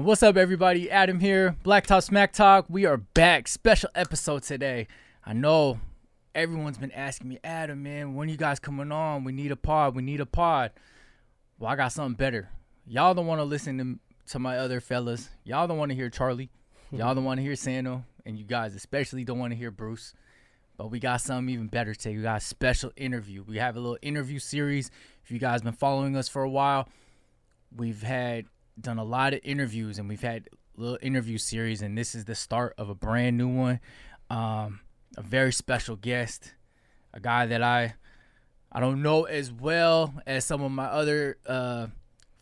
And what's up, everybody? Adam here, Black Talk Smack Talk. We are back. Special episode today. I know everyone's been asking me, Adam, man, when you guys coming on? We need a pod. We need a pod. Well, I got something better. Y'all don't want to listen to, to my other fellas. Y'all don't want to hear Charlie. Y'all don't want to hear Sano. And you guys especially don't want to hear Bruce. But we got something even better today. We got a special interview. We have a little interview series. If you guys been following us for a while, we've had done a lot of interviews and we've had little interview series and this is the start of a brand new one. Um, a very special guest, a guy that I I don't know as well as some of my other uh,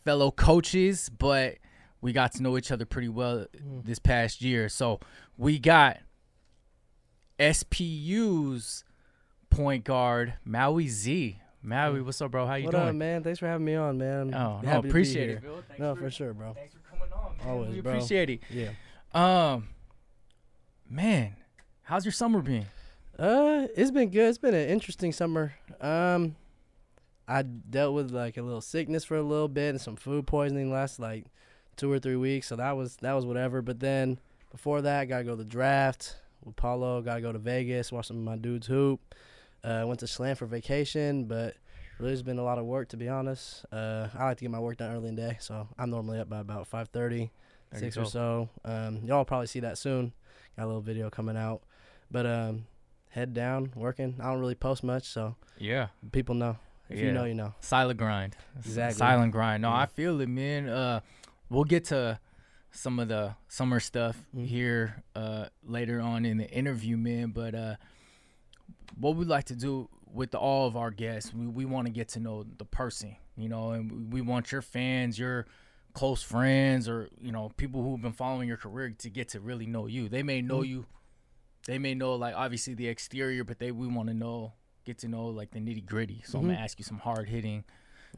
fellow coaches, but we got to know each other pretty well this past year. So we got SPU's point guard Maui Z. Maui, what's up, bro? How you what doing? up, man? Thanks for having me on, man. Oh, no, Happy to be appreciate it, Bill. No, for, for sure, bro. Thanks for coming on, man. Always, we bro. appreciate it. Yeah. Um, man, how's your summer been? Uh, it's been good. It's been an interesting summer. Um, I dealt with like a little sickness for a little bit and some food poisoning last like two or three weeks. So that was that was whatever. But then before that, I gotta go to the draft with Paolo. Gotta go to Vegas, watch some of my dudes hoop. Uh, went to Slam for vacation, but really it's been a lot of work to be honest. Uh, I like to get my work done early in the day, so I'm normally up by about five thirty. Six or so. Um, y'all probably see that soon. Got a little video coming out, but um, head down, working. I don't really post much, so Yeah, people know. If Yeah. you know, you know. silent grind. Exactly. Silent grind. No, Yeah. I feel it, man. Uh, we'll get to some of the summer stuff Mhm. here uh later on in the interview, man. But uh, what we like to do with all of our guests, we we want to get to know the person, you know, and we- want your fans, your close friends, or you know, people who've been following your career to get to really know you. They may know Mhm. you. They may know like obviously the exterior, but they we want to know get to know like the nitty gritty. So I'm Mhm. gonna ask you some hard hitting,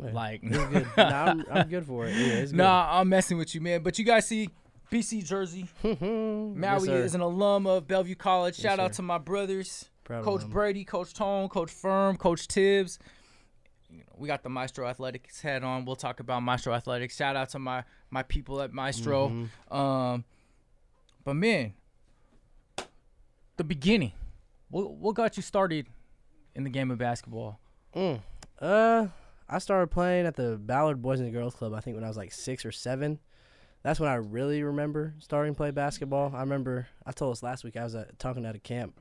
Yeah. like nah, I'm, I'm good for it. Yeah. Nah, I'm messing with you, man. But you guys see BC Jersey. Yes, Maui sir. is an alum of Bellevue College. Yes, Shout out sir. to my brothers, Proud of Coach. Brady, Coach Tone, Coach Firm, Coach Tibbs. You know, we got the Maestro Athletics head on. We'll talk about Maestro Athletics. Shout out to my my people at Maestro. Mhm. Um, but man, the beginning. What what got you started in the game of basketball? Mm. Uh, I started playing at the Ballard Boys and Girls Club. I think when I was like six or seven. That's when I really remember starting to play basketball. I remember I told us last week I was at, talking at a camp.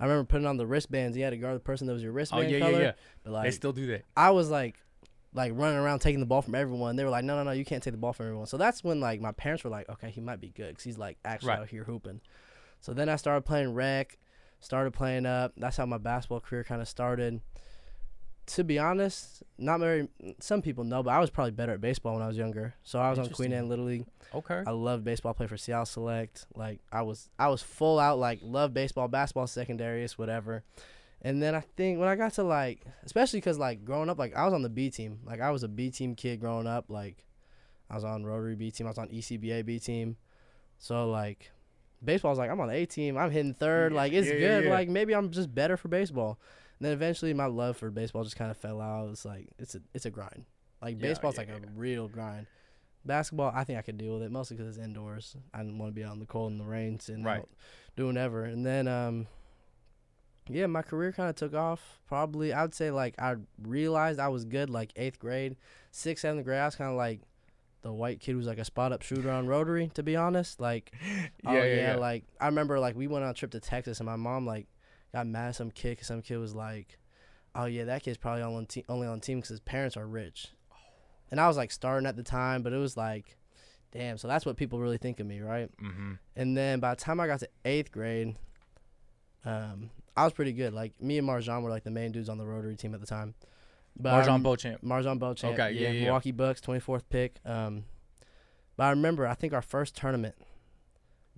I remember putting on the wristbands. You had to guard the person that was your Oh wristband yeah, color. yeah, yeah. But they still do that. I was like, like running around taking the ball from everyone. They were like, no, no, no, you can't take the ball from everyone. So that's when like my parents were like, okay, he might be good because he's like actually Right. out here hooping. So then I started playing rec, started playing up. That's how my basketball career kind of started. To be honest, not very. Some people know, but I was probably better at baseball when I was younger. So I was on Queen Anne Little League. Okay. I loved baseball. Played for Seattle Select. Like I was, I was full out. Like love baseball, basketball, secondaries, whatever. And then I think when I got to like, especially because like growing up, like I was on the B team. Like I was a B team kid growing up. Like I was on Rotary B team. I was on ECBA B team. So like, baseball was like I'm on the A team. I'm hitting third. Yeah, Like it's yeah, good. yeah. Like maybe I'm just better for baseball. And then eventually my love for baseball just kind of fell out. It's like it's a it's a grind. Like Yeah, baseball's yeah, like yeah. a real grind. Basketball, I think I could deal with it mostly because it's indoors. I didn't want to be out in the cold and the rain, and Right. doing ever. And then, um, yeah, my career kind of took off. Probably, I would say like I realized I was good like eighth grade, sixth, seventh grade. I was kind of like the white kid who's like a spot up shooter on Rotary. To be honest, like, oh Yeah, yeah, yeah, yeah. like I remember like we went on a trip to Texas and my mom like got mad at some kid 'cause some kid was like, oh yeah, that kid's probably on te- only on team because his parents are rich. And I was like starting at the time, but it was like, damn. So that's what people really think of me, right? Mm-hmm. And then by the time I got to eighth grade, um, I was pretty good. Like me and MarJon were like the main dudes on the Rotary team at the time. But MarJon rem- Beauchamp. MarJon Beauchamp. Okay, yeah, yeah, yeah. Milwaukee Bucks, twenty fourth pick. Um, but I remember I think our first tournament,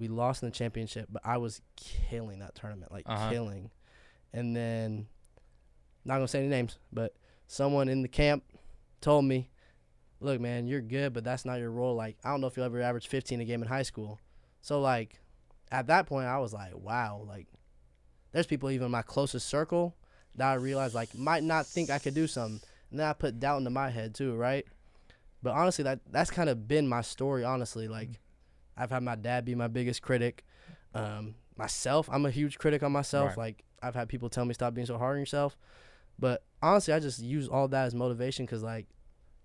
we lost in the championship, but I was killing that tournament, like Uh-huh. killing. And then, not gonna say any names, but someone in the camp told me, "Look, man, you're good, but that's not your role. Like, I don't know if you'll ever average 15 a game in high school." So like, at that point, I was like, "Wow!" Like, there's people even in my closest circle that I realized like might not think I could do something. And then I put doubt into my head too, right? But honestly, that that's kind of been my story. Honestly, like I've had my dad be my biggest critic. Um, myself, I'm a huge critic on myself. Right. Like I've had people tell me stop being so hard on yourself. But honestly, I just use all that as motivation because like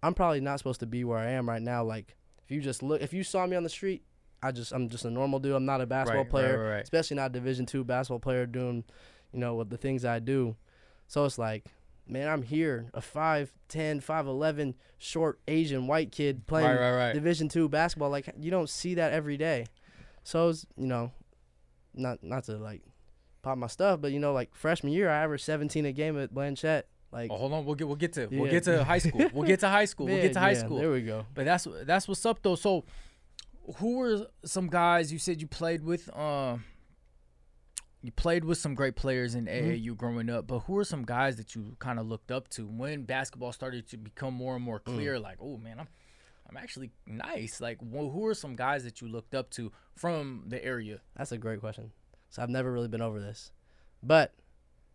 I'm probably not supposed to be where I am right now. Like if you just look, if you saw me on the street, I just I'm just a normal dude. I'm not a basketball right, player Right, especially not a division two basketball player doing you know what the things i do so it's like man i'm here a 5'10 5'11 short asian white kid playing Right, right, right. division two basketball like you don't see that every day so it's you know not not to like pop my stuff but you know like freshman year i averaged 17 a game at blanchet like Oh, hold on. We'll get we'll get to we'll get to high school. We'll get to high school. We'll get to high yeah, school. there we go But that's that's what's up though. So, who were some guys you said you played with? Uh, you played with some great players in Mm-hmm. AAU growing up, but who are some guys that you kind of looked up to when basketball started to become more and more Mm. clear? Like, oh man, I'm I'm actually nice. Like, wh- who are some guys that you looked up to from the area? That's a great question. So I've never really been over this, but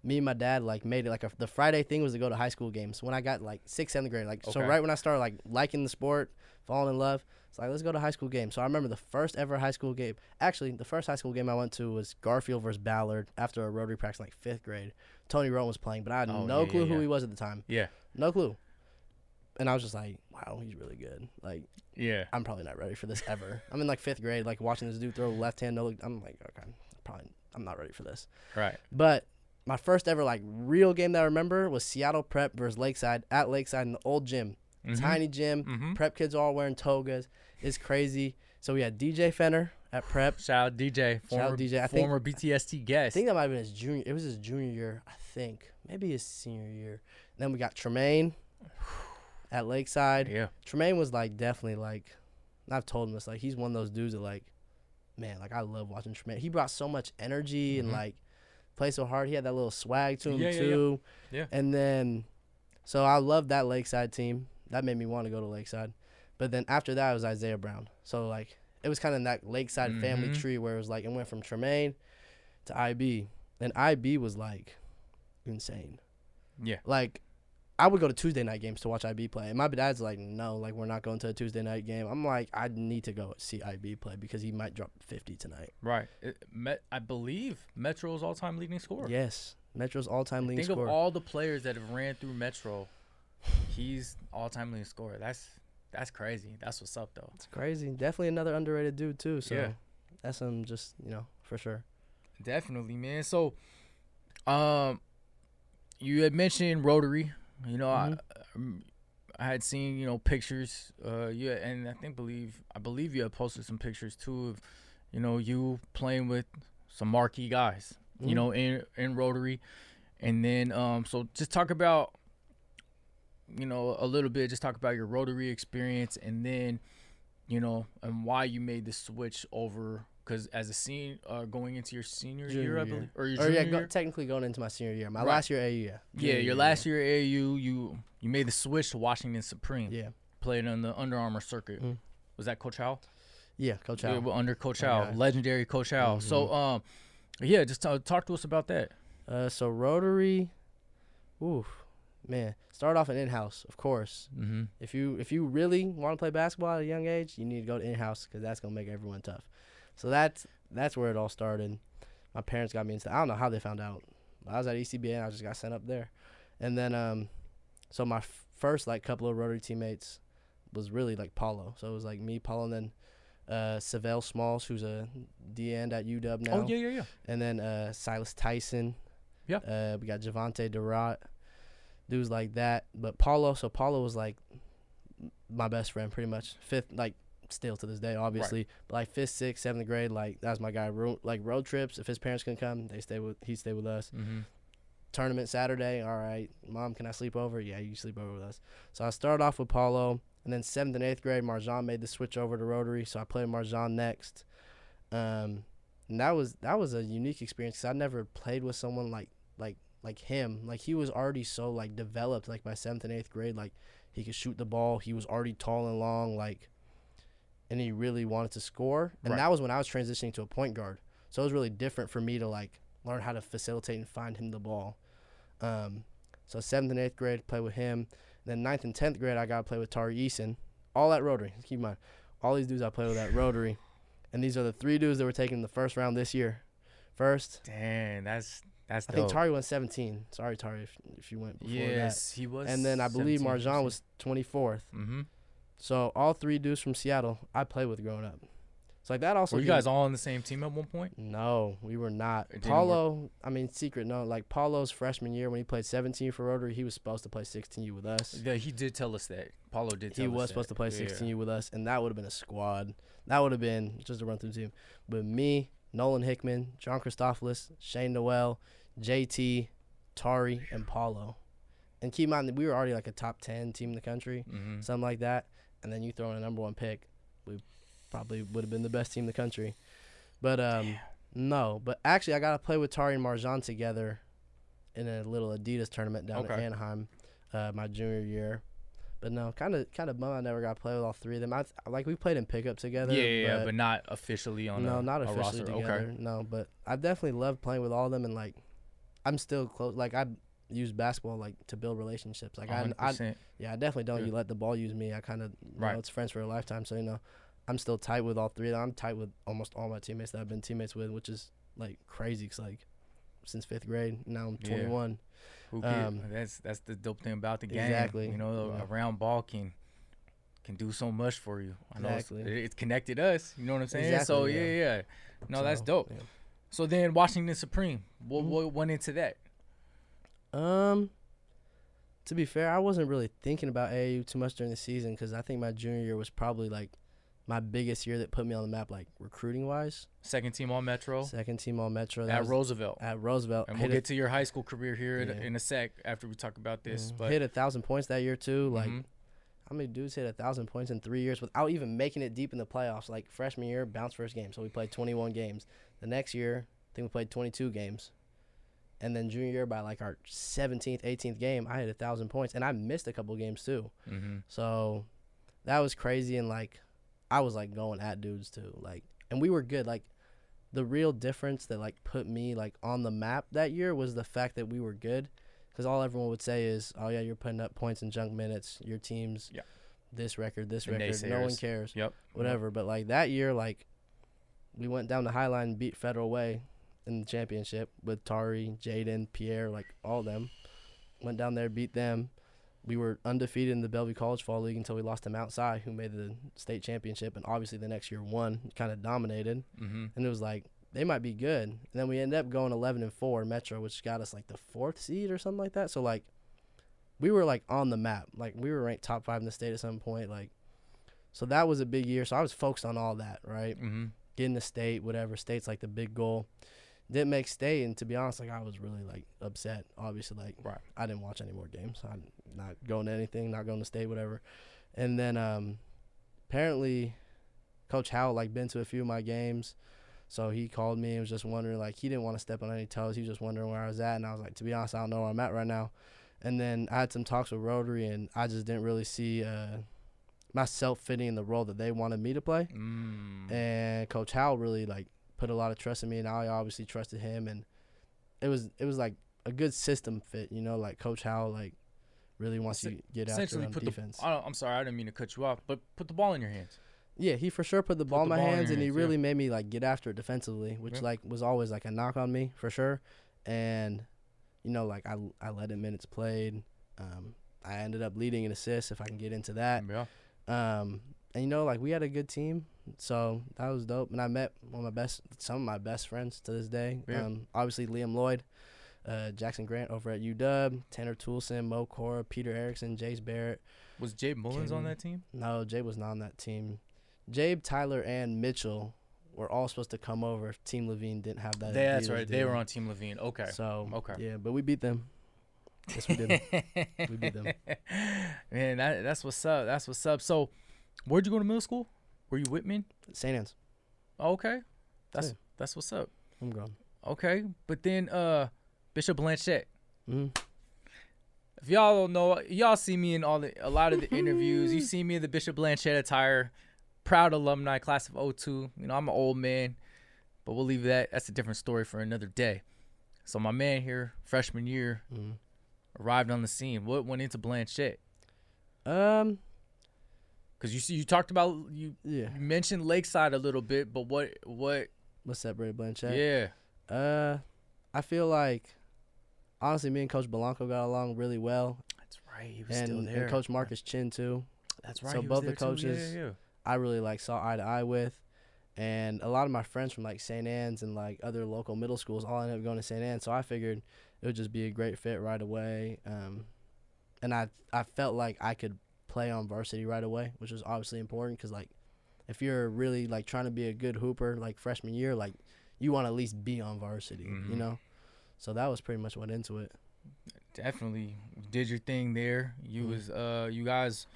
me and my dad like made it like a, the Friday thing was to go to high school games. When I got like sixth, seventh grade, like so right when I started like liking the sport, falling in love, like let's go to high school game. So I remember the first ever high school game. Actually, the first high school game I went to was Garfield versus Ballard after a Rotary practice in like fifth grade. Tony Wroten was playing, but I had Oh, no yeah, clue yeah, who yeah. he was at the time. Yeah, No clue. And I was just like, wow, he's really good. Like yeah, I'm probably not ready for this ever. I'm in like fifth grade, like watching this dude throw left hand no. I'm like, okay, probably I'm not ready for this. right. But my first ever like real game that I remember was Seattle Prep versus Lakeside at Lakeside in the old gym, Mhm. tiny gym. Mhm. Prep kids all wearing togas. It's crazy. So we had DJ Fenner at Prep. Shout out DJ, former out DJ. I think- former BTST guest. I think that might have been his junior. It was his junior year, I think. Maybe his senior year. And then we got Tremaine at Lakeside. yeah, Tremaine was like definitely like I've told him this like he's one of those dudes that like man like I love watching Tremaine. He brought so much energy and Mhm. like play so hard. He had that little swag to him Yeah, yeah, yeah. too. Yeah. And then so I loved that Lakeside team. That made me want to go to Lakeside. But then after that it was Isaiah Brown. So like it was kind of that Lakeside family Mhm. tree where it was like it went from Tremaine to IB. And IB was like insane. yeah. Like, I would go to Tuesday night games to watch IB play. And my dad's like, no, like, we're not going to a Tuesday night game. I'm like, I need to go see IB play because he might drop 50 tonight. Right. It, Met, I believe Metro's all-time leading scorer. Yes. Metro's all time leading Think scorer. of all the players that have ran through Metro. He's all-time leading scorer. That's that's crazy. That's what's up though. it's crazy. Definitely another underrated dude, too. So Yeah. that's him just, you know, for sure. Definitely, man. So, um, you had mentioned Rotary. You know, Mhm. I um, I had seen you know pictures. Uh, you and I think believe I believe you had posted some pictures too of, you know, you playing with some marquee guys. You Mhm. know, in in Rotary, and then um, so just talk about, you know, a little bit. Just talk about your Rotary experience, and then, you know, and why you made the switch over. Because as a senior, uh, going into your senior Junior year, I year. believe, or your Or, yeah, go, technically going into my senior year. My Right. last year AU, yeah. yeah, your last year at AAU, you you made the switch to Washington Supreme. Yeah. Played on the Under Armour circuit. Mm. Was that Coach Howe? Yeah, Coach Yeah, under Coach My Howe, legendary Coach Howe. So, Mhm. um, yeah, just t- talk to us about that. Uh, so Rotary, oof, man. Start off an in-house, of course. Mm-hmm. If you if you really want to play basketball at a young age, you need to go to in-house because that's gonna make everyone tough. So that's that's where it all started. My parents got me into. I don't know how they found out. I was at ECBA and I just got sent up there, and then um, so my f- first like couple of Rotary teammates was really like Paolo. So it was like me, Paolo, and then uh, Sav'ell Smalls, who's a D end at UW now Oh yeah, yeah, yeah. and then uh, Silas Tyson. Yeah. Uh, we got Javante Durant, dudes like that. But Paolo, so Paolo was like my best friend, pretty much fifth, like still to this day, obviously. But like fifth, sixth, seventh grade, like that was my guy. Ro- like road trips, if his parents can come, they stay with he stay with us. Mm-hmm. Tournament Saturday, all right. Mom, can I sleep over? Yeah, you sleep over with us. So I started off with Paolo, and then seventh and eighth grade, MarJon made the switch over to Rotary, so I played MarJon next. Um, and that was that was a unique experience because I never played with someone like like like him. Like he was already so like developed. Like by seventh and eighth grade, like he could shoot the ball. He was already tall and long. Like, and he really wanted to score. And Right. that was when I was transitioning to a point guard. So it was really different for me to like learn how to facilitate and find him the ball. Um, so seventh and eighth grade, play with him. Then ninth and tenth grade, I got to play with Tari Eason, all at Rotary. Keep in mind, all these dudes I play with at Rotary. And these are the three dudes that were taken in the first round this year. First, Dang, that's that's I dope. think Tari went 17. Sorry, Tari, if, if you went before yes, he was. And then I believe MarJon was 24th. Mm-hmm. So all three dudes from Seattle, I played with growing up. So like that also. Were you guys all on the same team at one point? No, we were not. Paolo, I mean, secret no. Like Paolo's freshman year when he played 17 for Rotary, he was supposed to play 16U with us. Yeah, he did tell us that. Paolo did. Tell He was that. supposed to play 16U with us, and that would have been a squad. That would have been just a run through team. But me, Nolan Hickman, John Christofilis, Shane Nowell, JT, Tari, and Paolo. And keep in mind that we were already like a top 10 team in the country, Mhm. something like that. And then you throw in a number one pick, we probably would have been the best team in the country. But um, no, but actually, I got to play with Tari and MarJon together in a little Adidas tournament down in Anaheim, uh, my junior year. But no, kind of, kind of bum. I never got to play with all three of them. I like we played in pickup together. Yeah, yeah, yeah, but but not officially on. no, a, not officially together. Okay. No, but I definitely loved playing with all of them, and like, I'm still close. Like I use basketball like to build relationships. Like I, I yeah, I definitely don't. Yeah. You let the ball use me. I kind of, Right. know, it's friends for a lifetime. So you know, I'm still tight with all three of them. I'm tight with almost all my teammates that I've been teammates with, which is like crazy. Cause like since fifth grade, now I'm 21. Who Um, that's that's the dope thing about the game. Exactly. You know, Yeah. a round ball can can do so much for you. I know it's- Exactly. it, it's connected us. You know what I'm saying? Exactly, so yeah, yeah. yeah. No, that's So, dope. Yeah. So then Washington Supreme. What Mhm. what went into that? Um, to be fair, I wasn't really thinking about AAU too much during the season because I think my junior year was probably like my biggest year that put me on the map, like recruiting wise. Second team All Metro Second team all Metro. that at Roosevelt. At Roosevelt. and we'll a- get to your high school career here in- Yeah. in a sec after we talk about this. Mhm. But hit a thousand points that year too. Like Mhm. How many dudes hit a thousand points in three years without even making it deep in the playoffs? Like freshman year, bounce first game, so we played twenty one games. The next year, I think we played twenty two games. And then junior year, by like our seventeenth, eighteenth game, I hit a thousand points, and I missed a couple games too. mhm. So that was crazy, and like I was like going at dudes too, like, and we were good. Like the real difference that like put me like on the map that year was the fact that we were good, because all everyone would say is, "Oh yeah, you're putting up points in junk minutes. Your team's Yeah. this record, this The record. No one cares, Yep. whatever." But like that year, like we went down the Highline and beat Federal Way in the championship with Tari, Jaden, Pierre, like all them. Went down there, beat them. We were undefeated in the Bellevue College Fall League until we lost to Mount Si, who made the state championship, and obviously the next year won, kind of dominated. Mm-hmm. And it was like they might be good. And then we ended up going 11 and four Metro, which got us like the fourth seed or something like that. So like we were like on the map, like we were ranked top five in the state at some point, like. So that was a big year. So I was focused on all that, right? Mm-hmm. getting the state, whatever. State's like the big goal. Didn't make state, and to be honest, like I was really like upset. Obviously, like Right. I didn't watch any more games. I'm not going to anything, not going to state, whatever. And then um, apparently, Coach Howell like been to a few of my games, so he called me and was just wondering like he didn't want to step on any toes. He was just wondering where I was at, and I was like, to be honest, I don't know where I'm at right now. And then I had some talks with Rotary, and I just didn't really see uh, myself fitting in the role that they wanted me to play Mm. and Coach Howell really like put a lot of trust in me, and I obviously trusted him, and it was it was like a good system fit, you know, like Coach Howell like really wants you to get after Essentially, on put defense. the. I'm sorry, I didn't mean to cut you off, but put the ball in your hands. Yeah, he for sure put the ball in my ball hands, your and he hands, yeah. really made me like get after it defensively, which Yeah. like was always like a knock on me for sure, and you know like I I led in minutes played, um, I ended up leading in assists if I can get into that. Yeah. Um, and you know, like we had a good team, so that was dope. And I met one of my best, some of my best friends to this day. Yeah. Um, obviously Liam Lloyd, uh, Jackson Grant over at UW, Tanner Toulson, Mo Cora, Peter Erickson, Jace Barrett. Was Jay Mullins on that team? No, Jay was not on that team. Jabe, Tyler, and Mitchell were all supposed to come over if Team LaVine didn't have that. That's right. They were on Team LaVine. Okay. So Okay. yeah, but we beat them. Yes, we did. We beat them. Man, that, that's what's up. That's what's up. So, where'd you go to middle school? Were you Whitman? St. Anne's. Oh, okay. That's Yeah. that's what's up. I'm gone. Okay, but then uh, Bishop Blanchet. hmm If y'all don't know, y'all see me in all the a lot of the interviews. You see me in the Bishop Blanchet attire. Proud alumni, class of 02. You know, I'm an old man, but we'll leave that. That's a different story for another day. So my man here, freshman year, hmm arrived on the scene. What went into Blanchet? Um, Because you see, you talked about you, Yeah. you mentioned Lakeside a little bit, but what what? What separated Blanchet? Yeah. Uh, I feel like honestly, me and Coach Belanco got along really well, That's right. He was and, still there. and. Coach Marcus Chin too. That's right. so both the there too. Coaches- yeah, yeah. I really like saw eye to eye with, and a lot of my friends from like St. Anne's and like other local middle schools all ended up going to St. Anne's. So I figured it would just be a great fit right away. Um, and I I felt like I could play on varsity right away, which was obviously important because like if you're really like trying to be a good hooper like freshman year, like you want to at least be on varsity, Mhm. you know. So that was pretty much what into it. Definitely did your thing there. You Mhm. was uh you guys,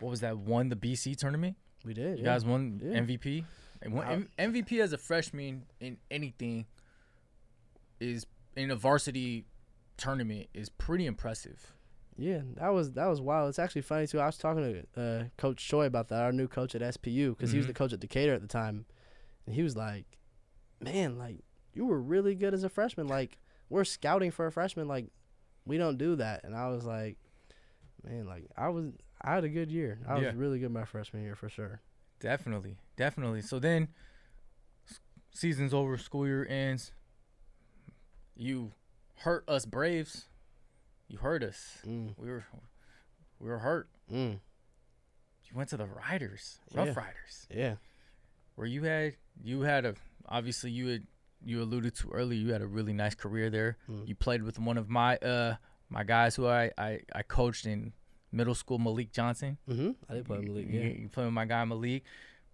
what was that? Won the BC tournament. We did. You yeah. guys won Yeah. MVP. And won- I- M- MVP as a freshman in anything is in a varsity tournament is pretty impressive. Yeah, that was that was wild. It's actually funny too. I was talking to uh, Coach Choi about that, our new coach at SPU, because he was the coach at Decatur at the time, and he was like, "Man, like you were really good as a freshman. Like we're scouting for a freshman. Like we don't do that." And I was like, "Man, like I was I had a good year. I Yeah. was really good my freshman year for sure." Definitely, definitely. So then, season's over, school year ends. You hurt us Braves. You hurt us. Mm, We were, we were hurt. mm, You went to the Riders, Rough Yeah. Riders, yeah, where you had you had a obviously you had you alluded to earlier. You had a really nice career there. mm. You played with one of my uh my guys who I I, I coached in middle school, Malik Johnson. hmm I did play in the league. You, Yeah. you play with my guy Malik.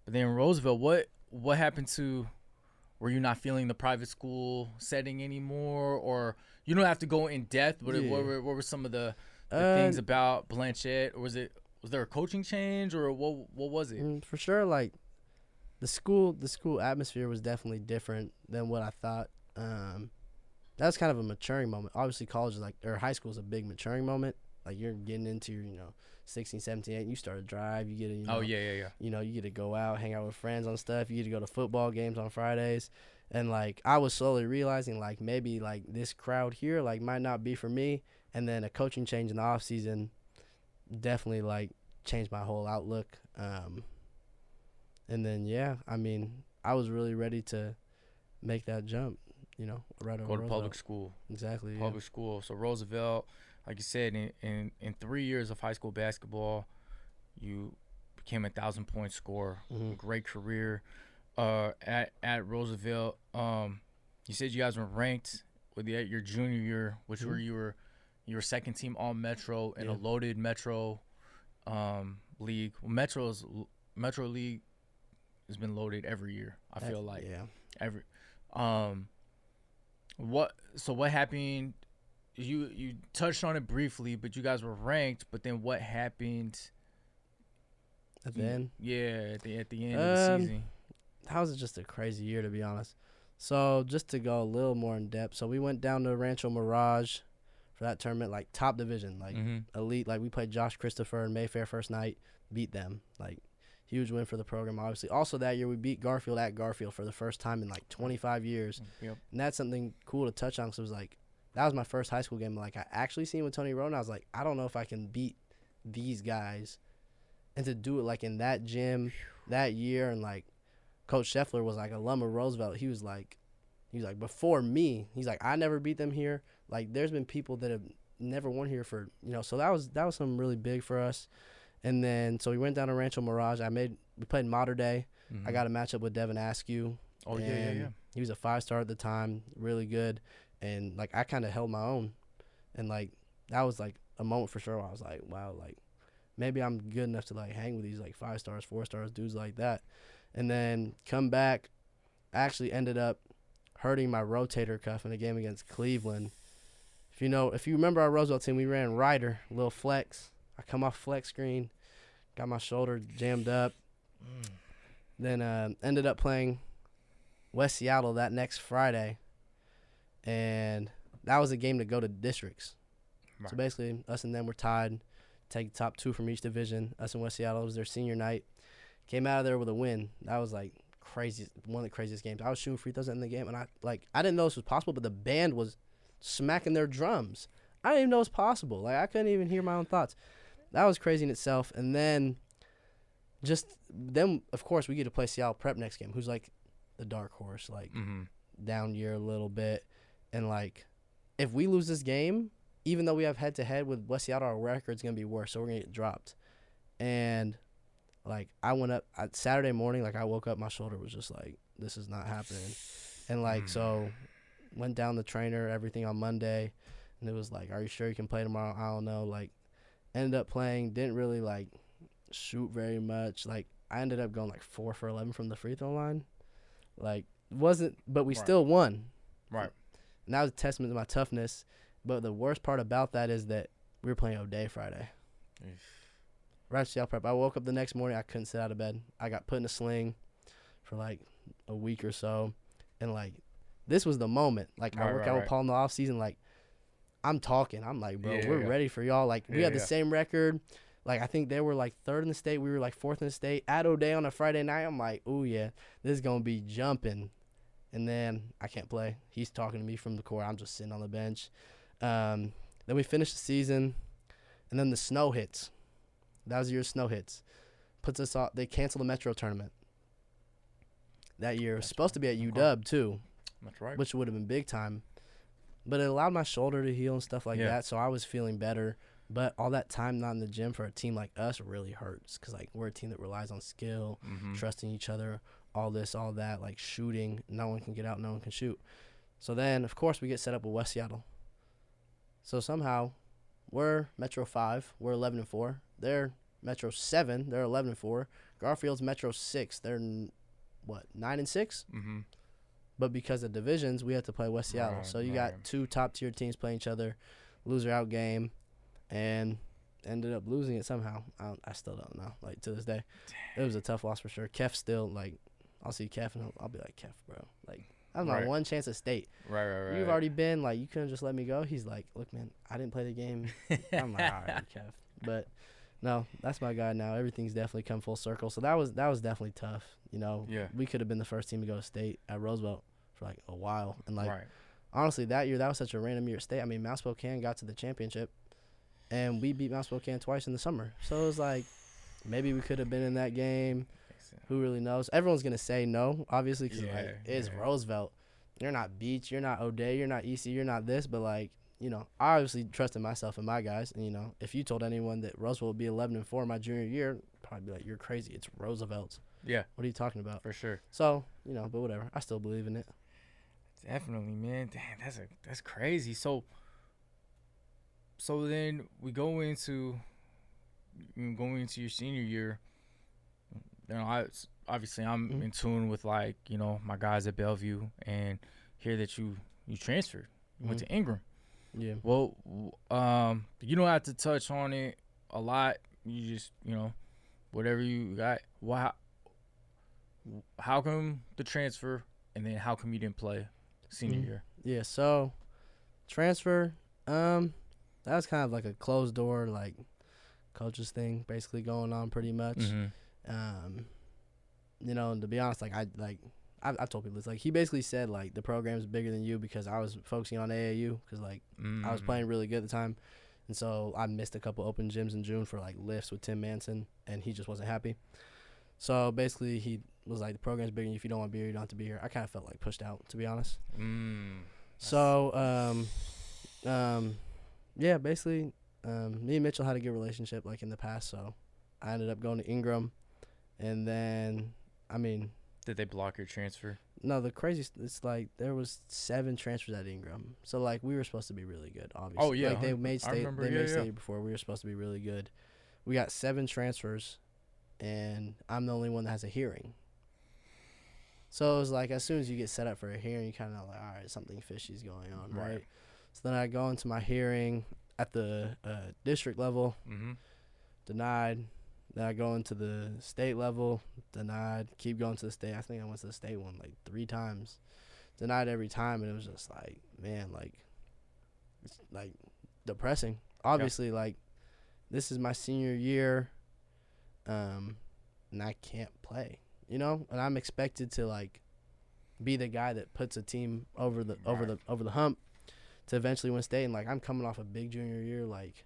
But then Roosevelt, what what happened to? Were you not feeling the private school setting anymore, or you don't have to go in depth? What, Yeah. what, were, what were some of the, the Uh, things about Blanchet, or was it was there a coaching change, or what what was it? Mm, for sure, like the school, the school atmosphere was definitely different than what I thought. Um, that was kind of a maturing moment. Obviously, college is like or high school is a big maturing moment. Like you're getting into you know, 16, 17, 18, you start to drive. You get to, you know, Oh yeah, yeah, yeah. you know, you get to go out, hang out with friends on stuff. You get to go to football games on Fridays. And like I was slowly realizing like maybe like this crowd here like might not be for me. And then a coaching change in the off season definitely like changed my whole outlook. Um and then yeah, I mean, I was really ready to make that jump, you know, right Go to Roosevelt. public school. Exactly. Yeah. Public school. So Roosevelt, like you said, in, in in three years of high school basketball, you became a thousand point scorer. Mhm. great career uh, at at Roosevelt. Um, you said you guys were ranked with the, your junior year, which were you were you were second team all Metro in a loaded Metro um, league. Well, Metro's Metro League has been loaded every year. I That- feel like Yeah. every um what so what happened you you touched on it briefly but you guys were ranked but then what happened At the end. yeah at the at the end of the Um, season that was just a crazy year to be honest. So just to go a little more in depth, so we went down to Rancho Mirage for that tournament, like top division, like hmm elite. Like we played Josh Christopher and Mayfair first night, beat them. Like huge win for the program, obviously. Also that year we beat Garfield at Garfield for the first time in like 25 years, yep and that's something cool to touch on. Cause it was like that was my first high school game. Like I actually seen with Tony Wroten, I was like, I don't know if I can beat these guys, and to do it like in that gym that year, and like Coach Scheffler was like alum of Roosevelt. He was like, he was like before me. He's like, I never beat them here. Like there's been people that have never won here for you know. So that was that was something really big for us. And then so we went down to Rancho Mirage. I made we played Mater Dei. I mm-hmm. got a matchup with Devin Askew. oh yeah yeah yeah He was a five star at the time, really good, and like I kind of held my own, and like that was like a moment for sure. Where I was like, wow, like maybe I'm good enough to like hang with these like five stars, four stars, dudes like that, and then come back. I actually ended up hurting my rotator cuff in a game against Cleveland. If you know, if you remember our Roosevelt team, we ran Ryder, little flex. I come off flex screen, got my shoulder jammed up. Then uh, ended up playing West Seattle that next Friday, and that was a game to go to districts. So basically, us and them were tied. Take the top two from each division. Us and West Seattle it was their senior night. Came out of there with a win. That was like crazy, one of the craziest games. I was shooting free throws in the game, and I like I didn't know this was possible, but the band was smacking their drums. I didn't even know it was possible. Like I couldn't even hear my own thoughts. That was crazy in itself. And then just then of course we get to play Seattle Prep next game, who's like the dark horse, like Mm-hmm. down year a little bit, and like if we lose this game, even though we have head to head with West Seattle, our record's gonna be worse, so we're gonna get dropped. And like I went up I, Saturday morning, like I woke up, my shoulder was just like this is not happening, and like so mm. went down the trainer, everything on Monday, and it was like, are you sure you can play tomorrow? I don't know. Like ended up playing, didn't really like shoot very much. Like I ended up going like four for eleven from the free throw line. Like wasn't, but we Right. still won. Right. And that was a testament to my toughness. But the worst part about that is that we were playing O'Dea Friday. Right Seattle prep, I woke up the next morning. I couldn't sit out of bed. I got put in a sling for like a week or so, and like this was the moment. Like I work right, out right. with Paul in the off season. Like I'm talking. I'm like, bro, Yeah, we're yeah. ready for y'all. Like we Yeah, had the yeah. same record. Like I think they were like third in the state. We were like fourth in the state. At O'Dea on a Friday night, I'm like, oh yeah, this is gonna be jumping. And then I can't play. He's talking to me from the court. I'm just sitting on the bench. Um, then we finish the season, and then the snow hits. That was the year snow hits. Puts us off. They cancel the Metro tournament. That year it was supposed to be at UW too, That's right. which would have been big time. But it allowed my shoulder to heal and stuff like Yeah. that, so I was feeling better. But all that time not in the gym for a team like us really hurts because like we're a team that relies on skill, mm-hmm. trusting each other, all this, all that, like shooting. No one can get out, no one can shoot. So then, of course, we get set up with West Seattle. So somehow, we're Metro five, we're eleven and four. They're Metro seven, they're eleven and four. Garfield's Metro six, they're n- what nine and six. Mm-hmm. But because of divisions, we have to play West Seattle. Right, so you right. got two top tier teams playing each other, loser out game, and ended up losing it somehow. I, I still don't know. Like to this day, it was a tough loss for sure. Kef still like, I'll see Kef and I'll, I'll be like Kef, bro. Like was my Right. one chance at state. Right, right, right. You've already been like, you couldn't just let me go. He's like, look, man, I didn't play the game. I'm like, all right, Kev. But no, that's my guy now. Everything's definitely come full circle. So that was that was definitely tough. You know, Yeah. we could have been the first team to go to state at Roosevelt for like a while, and like right. honestly, that year that was such a random year at state. I mean, Mount Spokane got to the championship, and we beat Mount Spokane twice in the summer. So it was like maybe we could have been in that game. Who really knows? Everyone's gonna say no, obviously, because like it's yeah. Roosevelt. You're not Beach. You're not O'Dea. You're not EC. You're not this. But like you know, I obviously trusted myself and my guys. And you know, if you told anyone that Roosevelt would be 11 and four my junior year, probably be like, "You're crazy. It's Roosevelt's." Yeah, What are you talking about?" for sure. So you know, but whatever. I still believe in it. Definitely, man. Damn, that's a that's crazy. So, so then we go into going into your senior year. You know, I obviously I'm Mhm. in tune with like you know my guys at Bellevue and hear that you you transferred, you went Mhm. to Ingraham. Yeah. Well, um, you don't have to touch on it a lot. You just you know whatever you got. Why? How come the transfer, and then how come you didn't play senior Mhm. year? Yeah, so transfer, um, that was kind of like a closed door, like coaches thing, basically going on pretty much. Mm-hmm. Um, you know, and to be honest, like I like I, I told people this, like he basically said like the program's bigger than you because I was focusing on AAU because like I was Mm. playing really good at the time, and so I missed a couple open gyms in June for like lifts with Tim Manson, and he just wasn't happy. So basically, he was like, "The program's bigger. than you. If you don't want to be here, you don't have to be here." I kind of felt like pushed out, to be honest. Mm. So, um, um, yeah, basically, um, me and Mitchell had a good relationship like in the past. So, I ended up going to Ingraham, and then, I mean, Did they block your transfer? no, the craziest. It's like there was seven transfers at Ingraham, so like we were supposed to be really good. Obviously, Oh, yeah, like they made I state. remember, They yeah, made yeah. state before. We were supposed to be really good. We got seven transfers, and I'm the only one that has a hearing. So it was like as soon as you get set up for a hearing, you kind of like, all right, something fishy's going on, right? Right. So then I go into my hearing at the uh, district level, Mm-hmm. denied. Then I go into the state level, denied. Keep going to the state. I think I went to the state one like three times, denied every time, and it was just like, man, like, it's like depressing. Obviously, like, this is my senior year, um, and I can't play, you know, and I'm expected to like be the guy that puts a team over the over the over the hump to eventually win state, and like I'm coming off a big junior year, like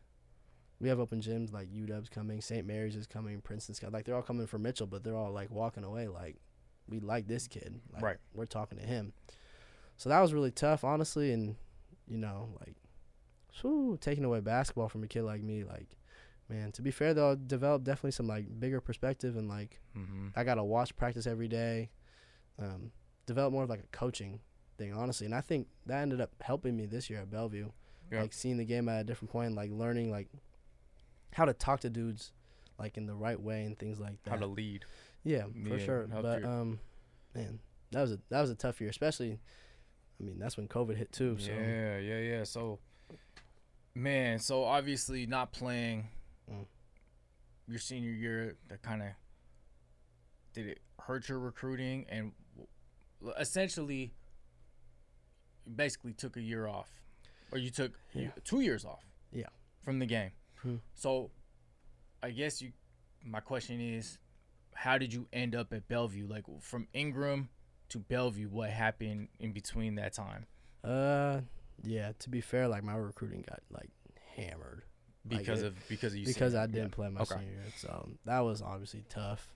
we have open gyms like UW's coming, St. Mary's is coming, Princeton's coming. Like they're all coming for Mitchell, but they're all like walking away like we like this kid. Like, Right. We're talking to him. So that was really tough, honestly, and you know, like, whew, taking away basketball from a kid like me, like, man. To be fair though, I developed definitely some like bigger perspective and like Mm-hmm. I gotta watch practice every day. Um, develop more of like a coaching thing, honestly, and I think that ended up helping me this year at Bellevue. Yeah. Like seeing the game at a different point, like learning like how to talk to dudes like in the right way and things like that. How to lead. yeah, for Yeah, sure. But your- um, man, that was a that was a tough year, especially. I mean, that's when COVID hit too. So Yeah, yeah, yeah. So, man, so obviously not playing Mm. your senior year, that kind of did it hurt your recruiting and essentially, basically took a year off, or you took Yeah. two years off. Yeah. From the game. Hmm. So, I guess you. My question is, how did you end up at Bellevue? Like from Ingraham to Bellevue, what happened in between that time? uh, yeah. To be fair, like my recruiting got like hammered. Like because it- of because of you because I didn't yeah. play my Okay. senior year. So that was obviously tough.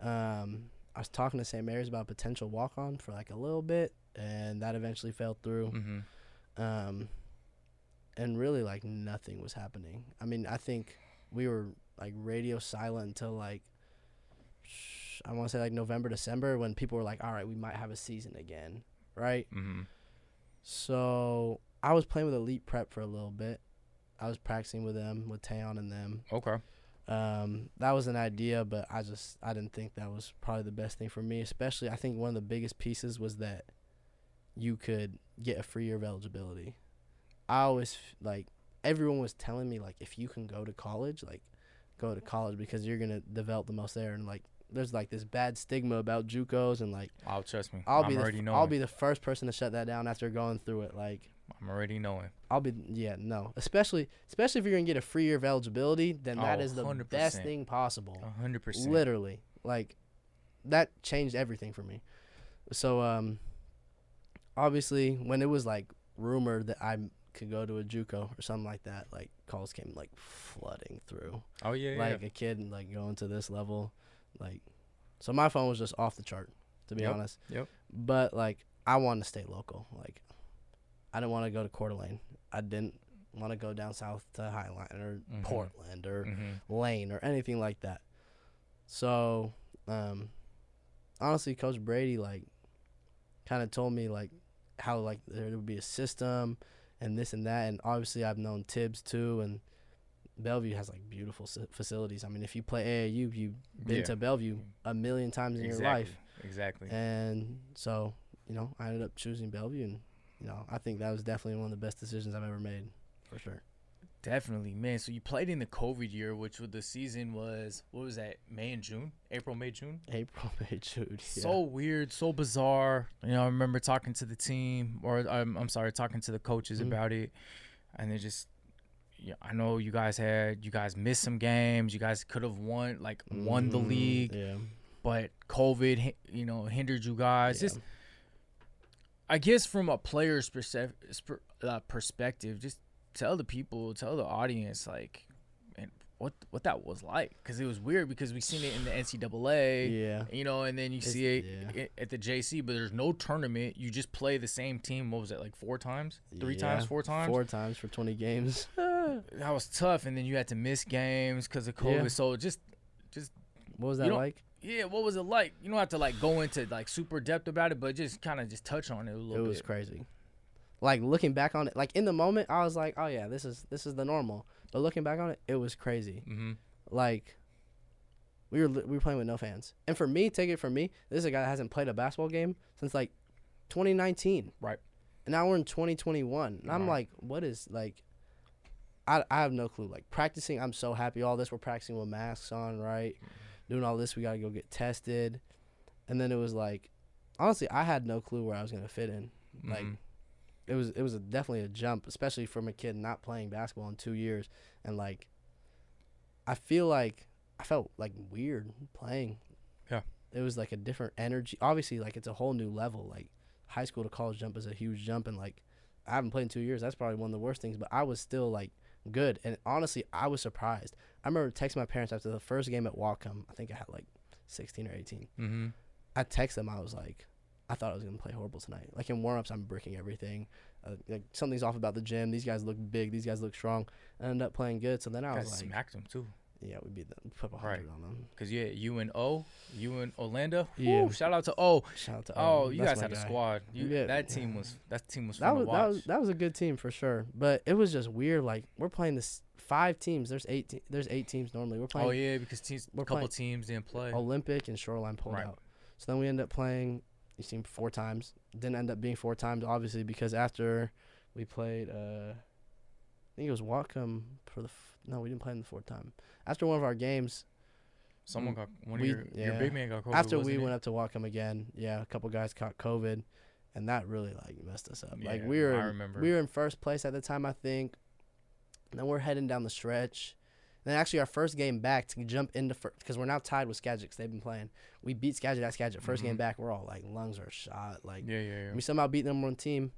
Um, I was talking to St. Mary's about potential walk on for like a little bit, and that eventually fell through. Mm-hmm. Um, and really like nothing was happening. I mean, I think we were like radio silent until like I want to say like November, December when people were like, "All right, we might have a season again," right? Mm-hmm. So I was playing with Elite Prep for a little bit. I was practicing with them, with Tayon and them. Okay. Um, that was an idea, but I just I didn't think that was probably the best thing for me. Especially, I think one of the biggest pieces was that you could get a free year of eligibility. I always like everyone was telling me like if you can go to college, like go to college because you're gonna develop the most there. And like there's like this bad stigma about JUCOs and like Oh, trust me. I'll I'm be already knowing. I'll be the first person to shut that down after going through it. Like I'm already knowing. I'll be yeah no especially especially if you're gonna get a free year of eligibility then that Oh, is the 100%. best thing possible hundred percent. literally like that changed everything for me so um obviously when it was like rumored that I could go to a JUCO or something like that like calls came like flooding through Oh yeah, yeah. like a kid like going to this level like so my phone was just off the chart to be Yep, honest yep. but like I wanted to stay local like I didn't want to go to Coeur d'Alene I didn't want to go down south to Highline or Mhm. Portland or mm-hmm. Lane or anything like that. So, um, honestly, Coach Brady like kind of told me like how like there would be a system and this and that, and obviously I've known Tibbs too, and Bellevue has like beautiful facilities. I mean, if you play AAU, you've been Yeah. to Bellevue a million times in exactly. your life, Exactly. and so you know I ended up choosing Bellevue, and you know I think that was definitely one of the best decisions I've ever made, for sure. Definitely, man. So you played in the COVID year, which was the season was what was that? May and June, April, May, June. April, May, June. yeah. So weird, so bizarre. You know, I remember talking to the team, or I'm, I'm sorry, talking to the coaches Mhm. about it, and they just, yeah, I know you guys had, you guys missed some games. You guys could have won, like won the Mhm, league, Yeah. but COVID, you know, hindered you guys. yeah. Just, I guess from a player's percep- uh, perspective, just tell the people, tell the audience, like, and what what that was like, because it was weird because we seen it in the NCAA, yeah. you know, and then you It's- see it yeah. at the JC, but there's no tournament. You just play the same team. What was it like four times, three times, four times? Four times for 20 games. That was tough, and then you had to miss games because of COVID. Yeah. So just, just What was that like? yeah, what was it like? You don't have to like go into like super depth about it, but just kind of just touch on it a little. Bit. It was bit. crazy. Like looking back on it, like in the moment, I was like, "Oh yeah, this is this is the normal." But looking back on it, it was crazy. Mm-hmm. Like we were we were playing with no fans, and for me, take it from me, this is a guy that hasn't played a basketball game since like 2019. Right. And now we're in 2021, and I'm like, "What is like?" I I have no clue. Like practicing, I'm so happy. All this, we're practicing with masks on, right? Doing all this, we gotta go get tested, and then it was like, honestly, I had no clue where I was gonna fit in. Like, Mhm. It was it was a, definitely a jump, especially from a kid not playing basketball in two years, and like, I feel like I felt like weird playing. Yeah. It was like a different energy. Obviously, like it's a whole new level. Like high school to college jump is a huge jump, and like I haven't played in two years. That's probably one of the worst things. But I was still like good. And honestly, I was surprised. I remember texting my parents after the first game at Whatcom. I think I had like 16 or 18. Mm-hmm. I texted them. I was like, I thought I was gonna play horrible tonight. Like in warmups, I'm bricking everything. Uh, like something's off about the gym. These guys look big. These guys look strong. I ended up playing good. So then I was like, smacked them too. yeah, we beat them. We put a Right. on them. Cause yeah, you and O, you and Orlando. Yeah. Yeah. shout out to O. Shout out to Oh, you That's guys had a squad. You, Yeah. That team was that team was That fun was, to that watch. was that was a good team for sure. But it was just weird. Like we're playing this five teams. There's eight. Te- there's eight teams normally. We're playing oh yeah, because teams, we're a couple teams didn't play. Olympic and Shoreline pulled Right. out. So then we end up playing each team four times. Didn't end up being four times, obviously, because after we played, uh, I think it was Whatcom for the. F- no, we didn't play them the fourth time. After one of our games, Someone got one we- of your, your big man got COVID. after we it? went up to Whatcom again, yeah, a couple guys caught COVID, and that really like messed us up. like we were, I in- remember. we were in first place at the time, I think. And then we're heading down the stretch. Then actually our first game back to jump into first because we're now tied with Skagit they've been playing. We beat Skagit at Skagit. 1st game Mhm. back, we're all like lungs are shot. Like Yeah, yeah, yeah. we somehow beat the number one team,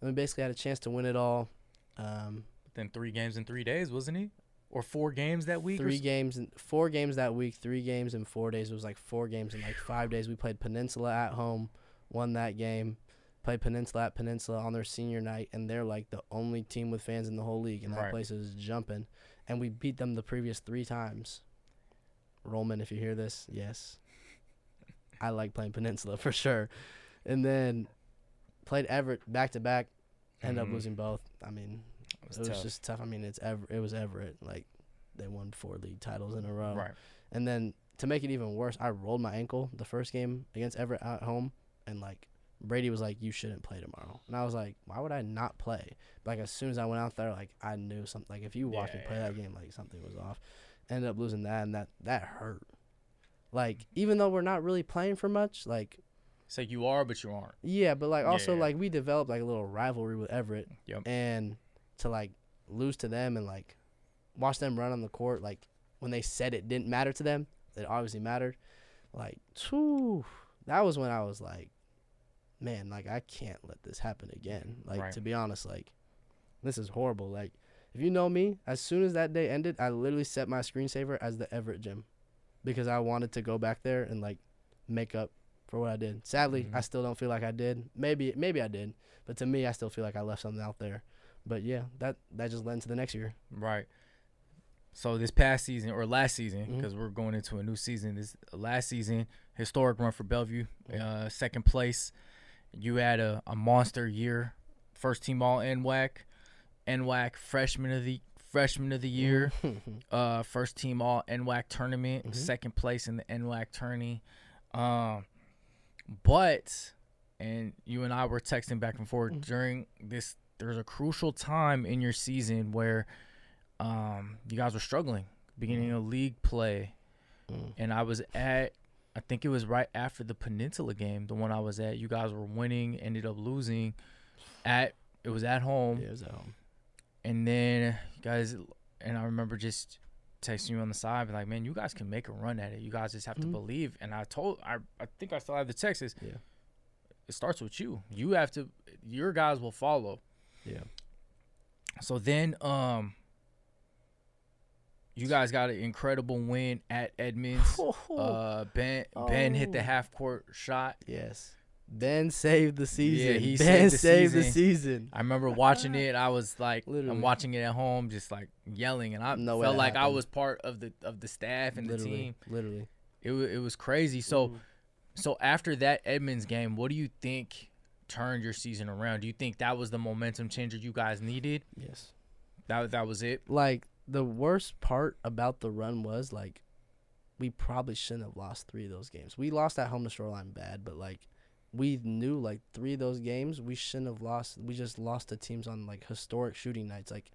and we basically had a chance to win it all. Um, then three games in three days, wasn't he? Or four games that week? three games and four games that week. Three games in four days. It was like four games in like five days. We played Peninsula at home, won that game. Played Peninsula at Peninsula on their senior night, and they're like the only team with fans in the whole league, and that Right. place is jumping. And we beat them the previous three times. Rollman, if you hear this, yes, I like playing Peninsula for sure. And then played Everett back to back. Ended up Mhm. losing both. I mean, It was it was just tough. I mean, it's ever it was Everett. Like they won four league titles in a row. right. And then to make it even worse, I rolled my ankle the first game against Everett at home, and like Brady was like, "You shouldn't play tomorrow," and I was like, "Why would I not play?" But Like as soon as I went out there, like I knew something. Like if you watched me play yeah. that game, like something was off. Ended up losing that, and that that hurt. Like even though we're not really playing for much, like It's like you are, but you aren't. yeah, but like also Yeah. like we developed like a little rivalry with Everett. Yep. And to like lose to them and like watch them run on the court, like when they said it didn't matter to them, it obviously mattered. Like, whew, that was when I was like, man, like I can't let this happen again. Like Right. to be honest, like this is horrible. Like if you know me, as soon as that day ended, I literally set my screensaver as the Everett gym because I wanted to go back there and like make up for what I did. Sadly, Mhm. I still don't feel like I did. Maybe maybe I did, but to me, I still feel like I left something out there. But yeah, that that just led into the next year. Right. So this past season or last season, because we're going into a new season. This last season, historic run for Bellevue, Mhm. uh, second place. You had a, a monster year, first team all NWAC, NWAC freshman of the freshman of the year, uh, first team all NWAC tournament, Mhm. second place in the NWAC tourney. Um, but and you and I were texting back and forth Mhm. during this. There's a crucial time in your season where um, you guys were struggling, beginning of league play, Mm. and I was at. I think it was right after the Peninsula game, the one I was at. You guys were winning, ended up losing. At it was at home. Yeah, it was at home. And then you guys, and I remember just texting you on the side, be like, man, you guys can make a run at it. You guys just have to Mhm. believe. And I told, I, I think I still have the text. Is Yeah. it starts with you. You have to, your guys will follow. Yeah. So then, um, you guys got an incredible win at Edmonds. Uh, Ben Ben hit the Oh. half court shot. yes. Ben saved the season. he ben saved the saved the season. season. I remember watching it. I was like, Literally. I'm watching it at home, just like yelling, and I No felt like I was part of the of the staff and literally, the team. Literally. It was it was crazy. So Mhm. so after that Edmonds game, what do you think turned your season around? Do you think that was the momentum changer you guys needed? yes. That that was it. like the worst part about the run was like we probably shouldn't have lost three of those games. We lost at home to Shoreline bad, but like we knew like three of those games we shouldn't have lost. We just lost to teams on like historic shooting nights. Like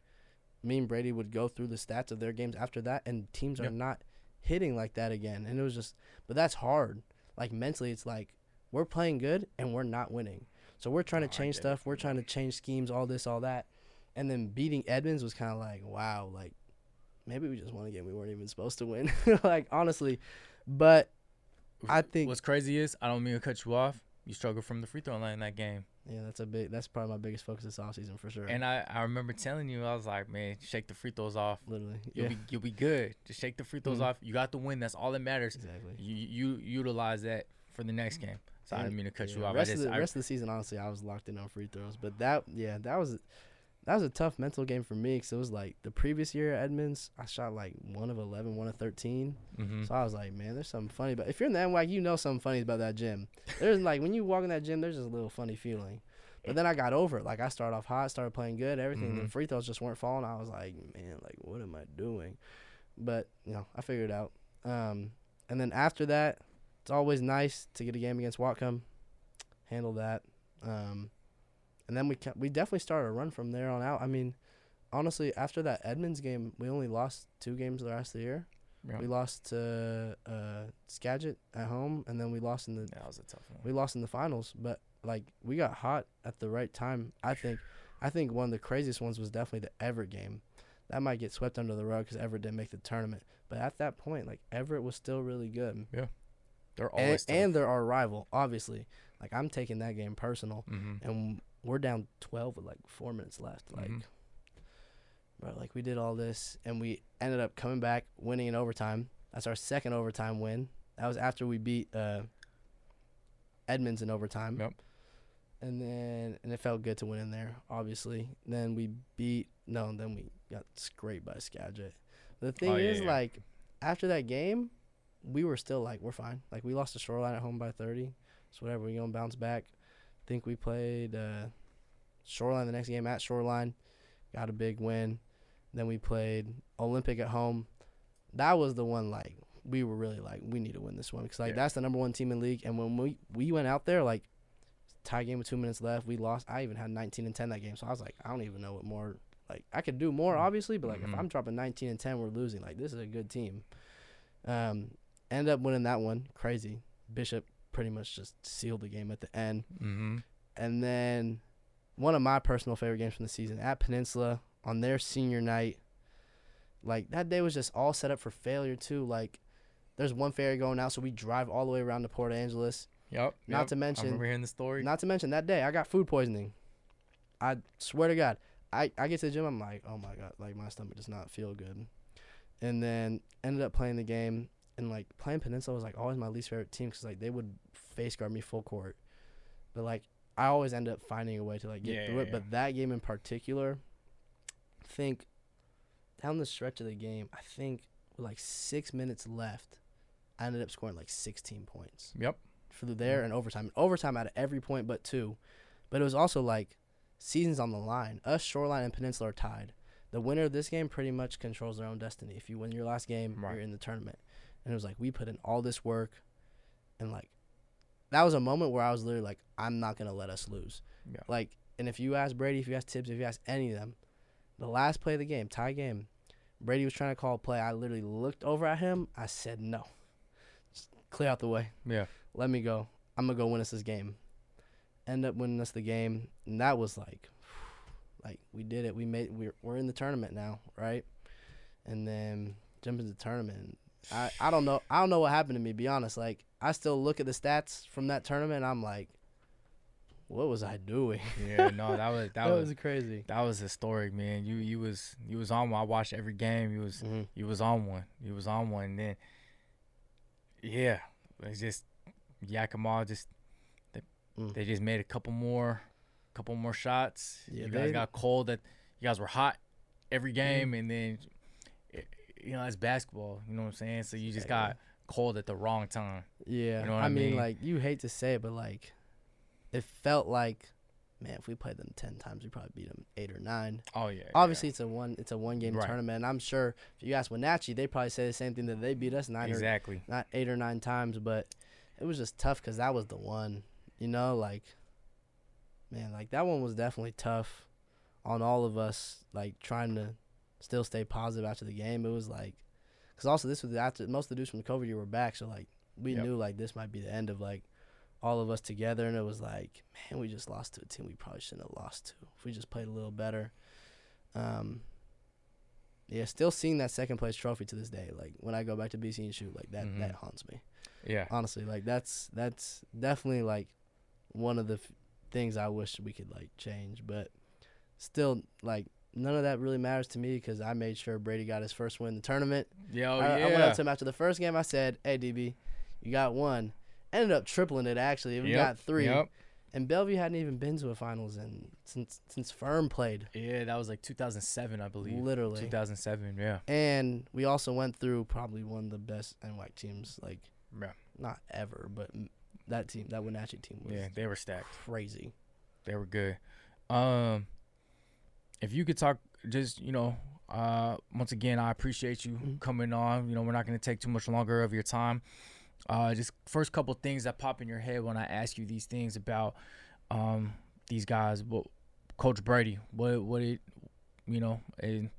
me and Brady would go through the stats of their games after that, and teams are not hitting like that again. And it was just, but that's hard. Like mentally, it's like we're playing good and we're not winning. So we're trying Oh, to change stuff. We're trying to change schemes, all this, all that. And then beating Edmonds was kind of like, wow, like maybe we just won a game we weren't even supposed to win. like honestly, but I think What's crazy is I don't mean to cut you off. you struggled from the free throw line in that game. Yeah, that's a big. That's probably my biggest focus this offseason for sure. And I, I remember telling you, I was like, man, shake the free throws off. literally, You'll yeah, be you'll be good. Just shake the free throws Mhm. off. You got the win. That's all that matters. exactly. You you utilize that for the next game. So I didn't mean to cut you Yeah, off. I Rest, just of the, I, rest of the season, honestly, I was locked in on free throws. But that, yeah, that was that was a tough mental game for me because it was like the previous year at Edmonds, I shot like one of 11, one of 13. mhm. So I was like, man, there's something funny. But if you're in the NY, you know something funny about that gym. There's like when you walk in that gym, there's just a little funny feeling. But then I got over it. Like I started off hot, started playing good, everything. The Mhm. free throws just weren't falling. I was like, man, like what am I doing? But you know, I figured it out. Um, and then after that, it's always nice to get a game against Whatcom, handle that. Um, and then we ca- we definitely started a run from there on out. I mean, honestly, after that Edmonds game, we only lost two games the rest of the year. Yeah. We lost to uh, Skagit at home, and then we lost in the that was a tough one. we lost in the finals. But like we got hot at the right time. I think. I think one of the craziest ones was definitely the Everett game. That might get swept under the rug because Everett didn't make the tournament. But at that point, like Everett was still really good, Yeah, They're and, always and they're our rival, obviously. Like I'm taking that game personal, hmm and we're down 12 with like four minutes left. Like, Mhm. bro, like we did all this, and we ended up coming back, winning in overtime. That's our second overtime win. That was after we beat uh, Edmonds in overtime. Yep. And then, and it felt good to win in there, obviously. Then we beat, no, then we got scraped by Skagit. The thing Oh, yeah, is, yeah. like, after that game, we were still like, we're fine. Like, we lost to Shoreline at home by 30. So, whatever, we're going to bounce back. Think we played uh, Shoreline the next game at Shoreline, got a big win. Then we played Olympic at home. That was the one, like, we were really like, we need to win this one because, like, Yeah. that's the number one team in league. And when we, we went out there, like, tie game with two minutes left, we lost. I even had 19 and 10 that game. So, I was like, I don't even know what more. Like, I could do more, obviously, but, like, Mhm. if I'm dropping 19 and 10, we're losing. Like, this is a good team. Um, ended up winning that one. Crazy. Bishop pretty much just sealed the game at the end. hmm And then one of my personal favorite games from the season at Peninsula on their senior night. Like that day was just all set up for failure too. Like there's one ferry going out, so we drive all the way around to Port Angeles. Yep. Not yep. to I mention- remember hearing the story. Not to mention that day I got food poisoning. I swear to God, I I get to the gym, I'm like, oh my god, like my stomach does not feel good. And then ended up playing the game, and like playing Peninsula was like always my least favorite team because like they would face guard me full court, but like I always end up finding a way to like get Yeah, through yeah, it. But that game in particular, I think down the stretch of the game, I think with like six minutes left, I ended up scoring like 16 points Yep. for the there and overtime. Overtime out of every point but two. But it was also like seasons on the line. Us, Shoreline, and Peninsula are tied. The winner of this game pretty much controls their own destiny. If you win your last game, Right. you're in the tournament. And it was like we put in all this work, and like that was a moment where I was literally like, I'm not gonna let us lose. Yeah. Like, and if you ask Brady, if you ask Tibbs, if you ask any of them, the last play of the game, tie game, Brady was trying to call a play. I literally looked over at him. I said, no, Just clear out the way Yeah. let me go. I'm gonna go win us this game. End up winning us the game, and that was like, like we did it. We made we're we're in the tournament now, right? And then jump into the tournament. I I don't know I don't know what happened to me. Be honest, like I still look at the stats from that tournament. and I'm like, what was I doing? Yeah. No, that was that, was, crazy. that was historic, man. You you was you was on one. I watched every game. You was hmm you was on one. You was on one. And then yeah, it's just Yakima just they, Mm. they just made a couple more couple more shots. Yeah, you guys they- got cold. That you guys were hot every game, and then you know it's basketball. You know what I'm saying? So you just got Exactly. cold at the wrong time. Yeah, You know what I I mean, mean? like you hate to say it, but like it felt like, man, if we played them ten times, we probably beat them eight or nine. Oh yeah. Obviously, it's a one it's a one game Right. tournament. And I'm sure if you ask Wenatchee, they probably say the same thing that they beat us yeah. nine exactly. or not eight or nine times. But it was just tough because that was the one. You know, like man, like that one was definitely tough on all of us. Like trying to still stay positive after the game. It was like because also this was after most of the dudes from the COVID year were back, so like we Yep. knew like this might be the end of like all of us together, and it was like, man, we just lost to a team we probably shouldn't have lost to if we just played a little better. Um, yeah, still seeing that second place trophy to this day. Like when I go back to BC and shoot, like that Mhm. that haunts me. Yeah. Honestly, like that's that's definitely like one of the f- things I wish we could like change, but still like none of that really matters to me because I made sure Brady got his first win in the tournament. Yo, I, yeah. I went up to him after the first game. I said, "Hey, DB, you got one." Ended up tripling it actually. We Yep, got three, Yep. and Bellevue hadn't even been to a finals in since since Firm played, Yeah, that was like 2007, I believe. literally. 2007. Yeah. And we also went through probably one of the best NWAC teams, like Yeah. not ever, but that team, that Wenatchee team was Yeah, they were stacked. crazy. They were good. Um, if you could talk, just you know, uh, once again, I appreciate you Mhm. coming on. You know, we're not going to take too much longer of your time. Uh, just first couple things that pop in your head when I ask you these things about um these guys. What Coach Brady? What what it you know and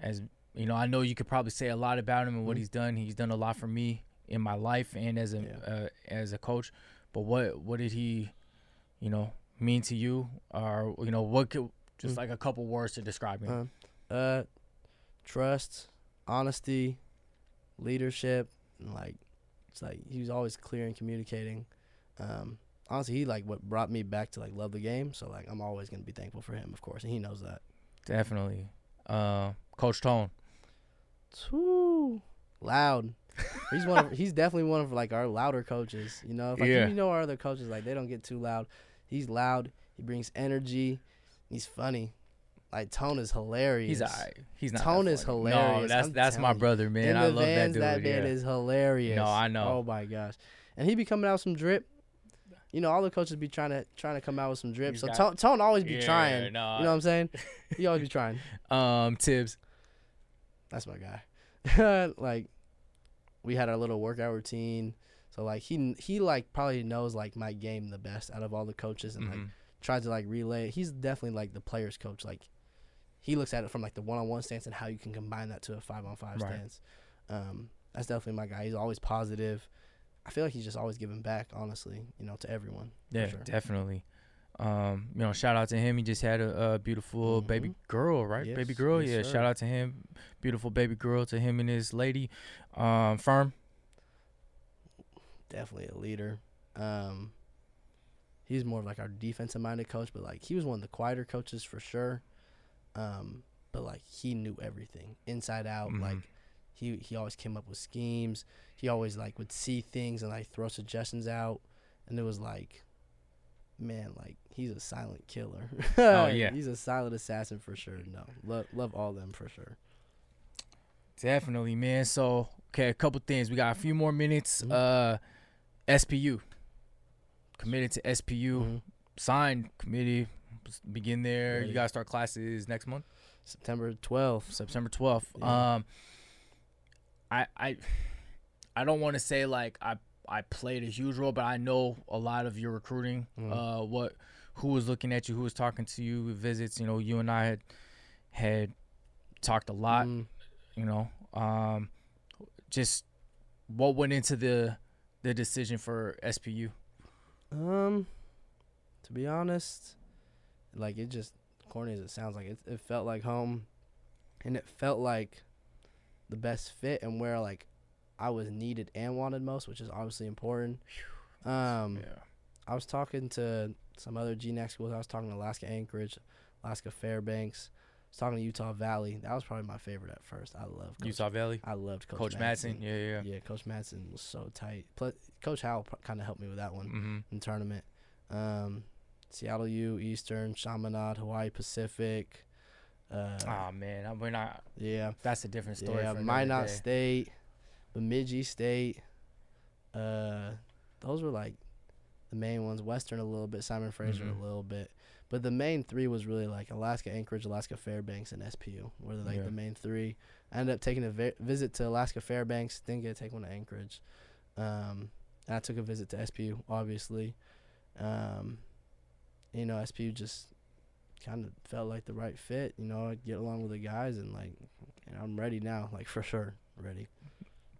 as you know, I know you could probably say a lot about him and what Mhm. he's done. He's done a lot for me in my life and as a Yeah. uh, as a coach. But what what did he, you know, mean to you, or you know, what could just Mm. like a couple words to describe him? Uh, uh, trust, honesty, leadership, and like it's like he was always clear and communicating. Um, honestly, he like what brought me back to like love the game. So like I'm always gonna be thankful for him, of course, and he knows that. Definitely, uh, Coach Tone. Too loud. He's one. Of, he's definitely one of like our louder coaches. You know, if, like Yeah. you know our other coaches like they don't get too loud. He's loud. He brings energy. He's funny. Like Tone is hilarious. He's alright. He's not. Tone is funny. No, hilarious, that's I'm that's my brother, man. I love vans, that dude. man yeah. is hilarious. No, I know. Oh my gosh, and he be coming out with some drip. You know, all the coaches be trying to trying to come out with some drip. He's so Tone, Tone always be Yeah, trying. no, you know what I'm saying? He always be trying. Um, Tibbs. That's my guy. like, we had our little workout routine. So like he he like probably knows like my game the best out of all the coaches and like Mhm. Tries to like relay. He's definitely like the players coach. Like he looks at it from like the one on one stance and how you can combine that to a five on five stance. Um, that's definitely my guy. He's always positive. I feel like he's just always giving back, honestly, you know, to everyone. Yeah, sure. definitely. Um, you know, shout out to him. He just had a, a beautiful baby Mhm. girl, right? Yes, baby girl. yes, yeah, sir. shout out to him. Beautiful baby girl to him and his lady. Um, firm. Definitely a leader. Um, he's more of like our defensive minded coach, but like he was one of the quieter coaches for sure. Um, but like he knew everything inside out. Mhm. Like he he always came up with schemes. He always like would see things and like throw suggestions out, and it was like, man, like he's a silent killer. Oh, yeah. he's a silent assassin for sure. No, love love all them for sure. Definitely, man. So, okay, a couple things. We got a few more minutes. Mhm. Uh, SPU. Committed to SPU. Mhm. Signed committee. Begin there. Ready. You guys start classes next month, September twelfth. September twelfth. Yeah. Um, I I I don't want to say like I I played a huge role, but I know a lot of your recruiting. Mhm. Uh, what who was looking at you, who was talking to you, visits. You know, you and I had had talked a lot. Mm. you know um just what went into the the decision for SPU Um, to be honest, like it just corny as it sounds like it, it felt like home, and it felt like the best fit and where like I was needed and wanted most, which is obviously important. Um, yeah I was talking to some other GNAC schools. I was talking to Alaska Anchorage, Alaska Fairbanks. I was talking to Utah Valley. That was probably my favorite at first. I love Utah Valley I loved Coach, Coach Madsen yeah yeah, Yeah, Coach Madsen was so tight. Plus, Coach Howell kind of helped me with that one mm-hmm. in tournament. Um, Seattle U, Eastern, Chaminade, Hawaii Pacific. Uh, oh man I, we're not yeah, that's a different story yeah, Minot. State, Bemidji State. Uh, those were like the main ones. Western a little bit, Simon Fraser Mhm. a little bit, but the main three was really like Alaska Anchorage, Alaska Fairbanks, and SPU were like Yeah. the main three. I ended up taking a vi- visit to Alaska Fairbanks, didn't get to take one to Anchorage. Um, and I took a visit to SPU, obviously. Um, you know, SPU just kind of felt like the right fit. You know, I get along with the guys, and like, know, I'm ready now, like for sure, ready.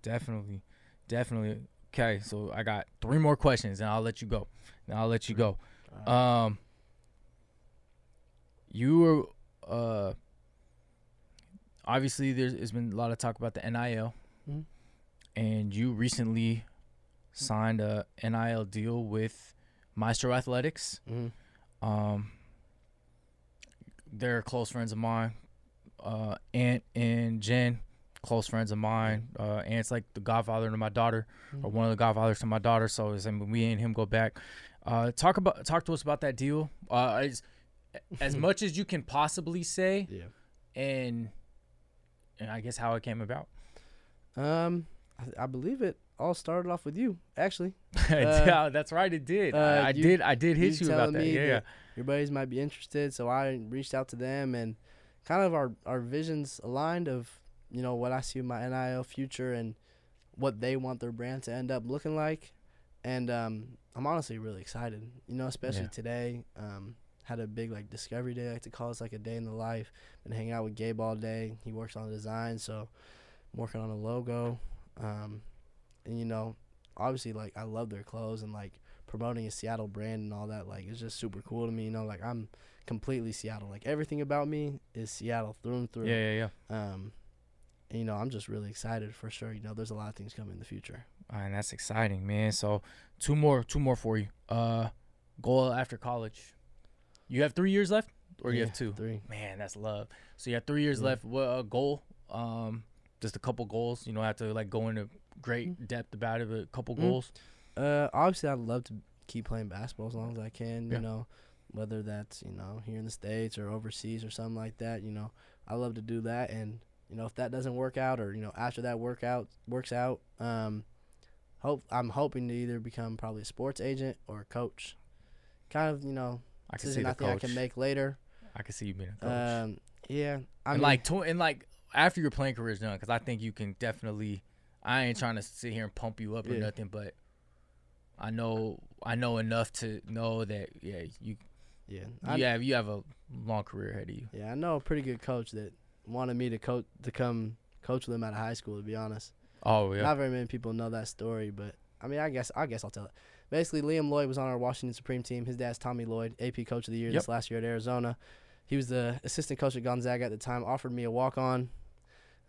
definitely definitely okay so I got three more questions and I'll let you go and I'll let you go um you were uh obviously there's, been a lot of talk about the NIL Mhm. and you recently signed a NIL deal with Maestro Athletics. Mhm. Um, they're close friends of mine. Uh, Aunt and Jen, close friends of mine. Uh, Aunt's like the godfather to my daughter, or Mhm. one of the godfathers to my daughter. So it's, I mean, we and him go back. Uh, talk about talk to us about that deal. Uh, as, as much as you can possibly say, Yeah. and and I guess how it came about. Um, I, I believe it all started off with you, actually. yeah, that's right. It did. I, uh, I you- did. I did hit you you, about that. Yeah, that- Your buddies might be interested, so I reached out to them, and kind of our our visions aligned of you know what I see in my NIL future and what they want their brand to end up looking like, and um, I'm honestly really excited. You know, especially Yeah. today. Um, had a big like discovery day, I like to call it like a day in the life. Been hanging out with Gabe all day. He works on the design, so I'm working on a logo. Um, and you know, obviously like I love their clothes and like promoting a Seattle brand and all that. Like it's just super cool to me. You know, like I'm completely Seattle. Like everything about me is Seattle through and through. yeah, yeah, yeah. Um, and, you know, I'm just really excited for sure. You know, there's a lot of things coming in the future. and that's exciting, man. So two more, two more for you. Uh, goal after college. You have three years left, or you have two. Three. Man, that's love. So you have three years Yeah. left. What a goal? Um, just a couple goals. You don't have to like go into great depth about it, but a couple Mm. goals. Uh, obviously, I'd love to keep playing basketball as long as I can. Yeah. You know, whether that's you know here in the states or overseas or something like that. You know, I love to do that, and you know if that doesn't work out or you know after that workout works out, um, hope I'm hoping to either become probably a sports agent or a coach. Kind of you know I can see the I think I coach. can make later. I can see you being a coach. Um, yeah, I and mean, like, tw- and like after your playing career is done, because I think you can definitely. I ain't trying to sit here and pump you up or Yeah. nothing, but I know I know enough to know that yeah you yeah, I, have you have a long career ahead of you. yeah, I know a pretty good coach that wanted me to coach to come coach with him out of high school. To be honest. Oh yeah, Not very many people know that story, but I mean, I guess I guess I'll tell it. Basically, Liam Lloyd was on our Washington Supreme team. His dad's Tommy Lloyd, AP Coach of the Year Yep. this last year at Arizona. He was the assistant coach at Gonzaga at the time. Offered me a walk on.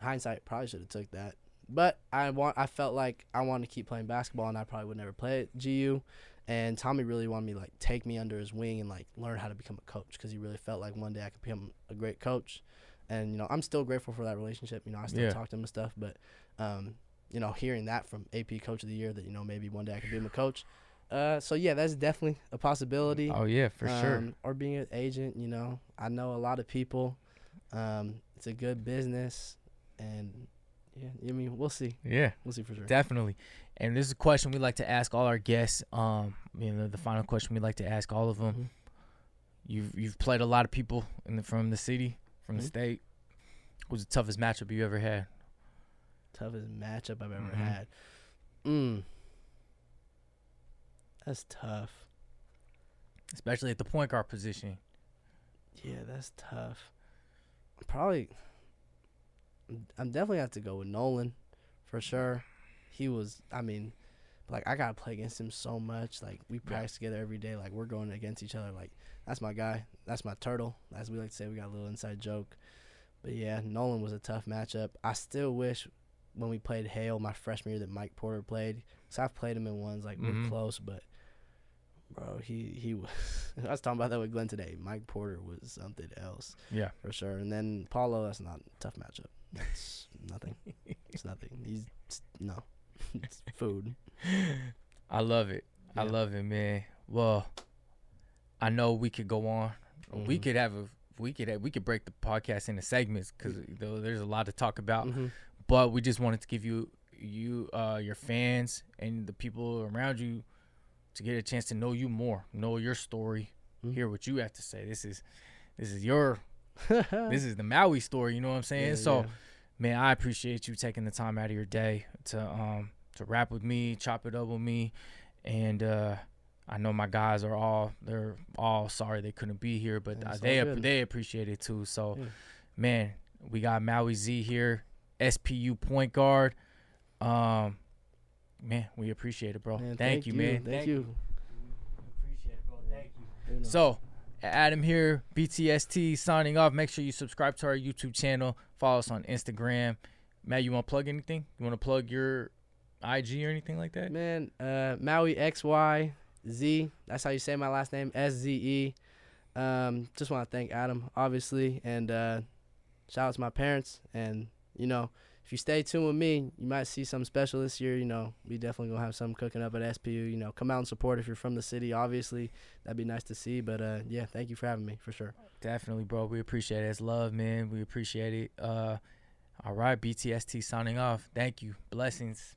Hindsight, probably should have took that, but I want. I felt like I wanted to keep playing basketball, and I probably would never play at GU. And Tommy really wanted me like take me under his wing and like learn how to become a coach because he really felt like one day I could become a great coach. And you know, I'm still grateful for that relationship. You know, I still Yeah. talk to him and stuff, but um, you know, hearing that from AP Coach of the Year that you know maybe one day I could be a coach. Uh, so yeah, that's definitely a possibility. oh yeah, for sure. Um, Or being an agent, you know, I know a lot of people. Um, it's a good business, and yeah, I mean, we'll see. Yeah, We'll see for sure. definitely. And this is a question we like to ask all our guests. Um, you know, the final question we like to ask all of them. Mhm. You've you've played a lot of people in the, from the city, from the Mhm. state. What was the toughest matchup you ever had? Toughest matchup I've ever Mhm. had. Mm. That's tough. Especially at the point guard position. Yeah, that's tough. Probably, I'm definitely have to go with Nolan, for sure. He was, I mean, like I gotta play against him so much. Like we practice together every day. Like we're going against each other. Like that's my guy. That's my turtle. As we like to say, we got a little inside joke. But yeah, Nolan was a tough matchup. I still wish when we played Hale my freshman year that Mike Porter played. Cause I've played him in ones like Mhm. we're close, but bro, he he was. I was talking about that with Glenn today. Mike Porter was something else Yeah. for sure. And then Paolo, that's not a tough matchup. That's nothing. It's nothing. He's no, it's food. I love it. I love it, man. Well, I know we could go on. We Mhm. could have a we could have, we could break the podcast into segments because there's a lot to talk about. Mhm. But we just wanted to give you you uh your fans and the people around you to get a chance to know you more, know your story, Mhm. hear what you have to say. This is this is your this is the Maui story. You know what I'm saying? Yeah, so yeah. man, I appreciate you taking the time out of your day to um to rap with me, chop it up with me, and uh I know my guys are all they're all sorry they couldn't be here, but Yeah, uh, they good. they appreciate it too. So, Yeah. man, we got Maui Z here, SPU point guard. Um, man, we appreciate it, bro. Man, thank, you, man. Thank, you. Appreciate it, bro. Thank you. Very nice. So, Adam here, BTST signing off. Make sure you subscribe to our YouTube channel. Follow us on Instagram. Matt, you want to plug anything? You want to plug your IG or anything like that? man, uh, Maui X Y Z. That's how you say my last name, S Z E. Um, just want to thank Adam, obviously, and uh, shout out to my parents. And you know, if you stay tuned with me, you might see something special this year. You know, we definitely gonna have something cooking up at SPU. You know, come out and support if you're from the city. Obviously, that'd be nice to see. But uh, yeah, thank you for having me for sure. Definitely, bro. We appreciate it. It's love, man. We appreciate it. Uh, all right, BTST signing off. Thank you. Blessings.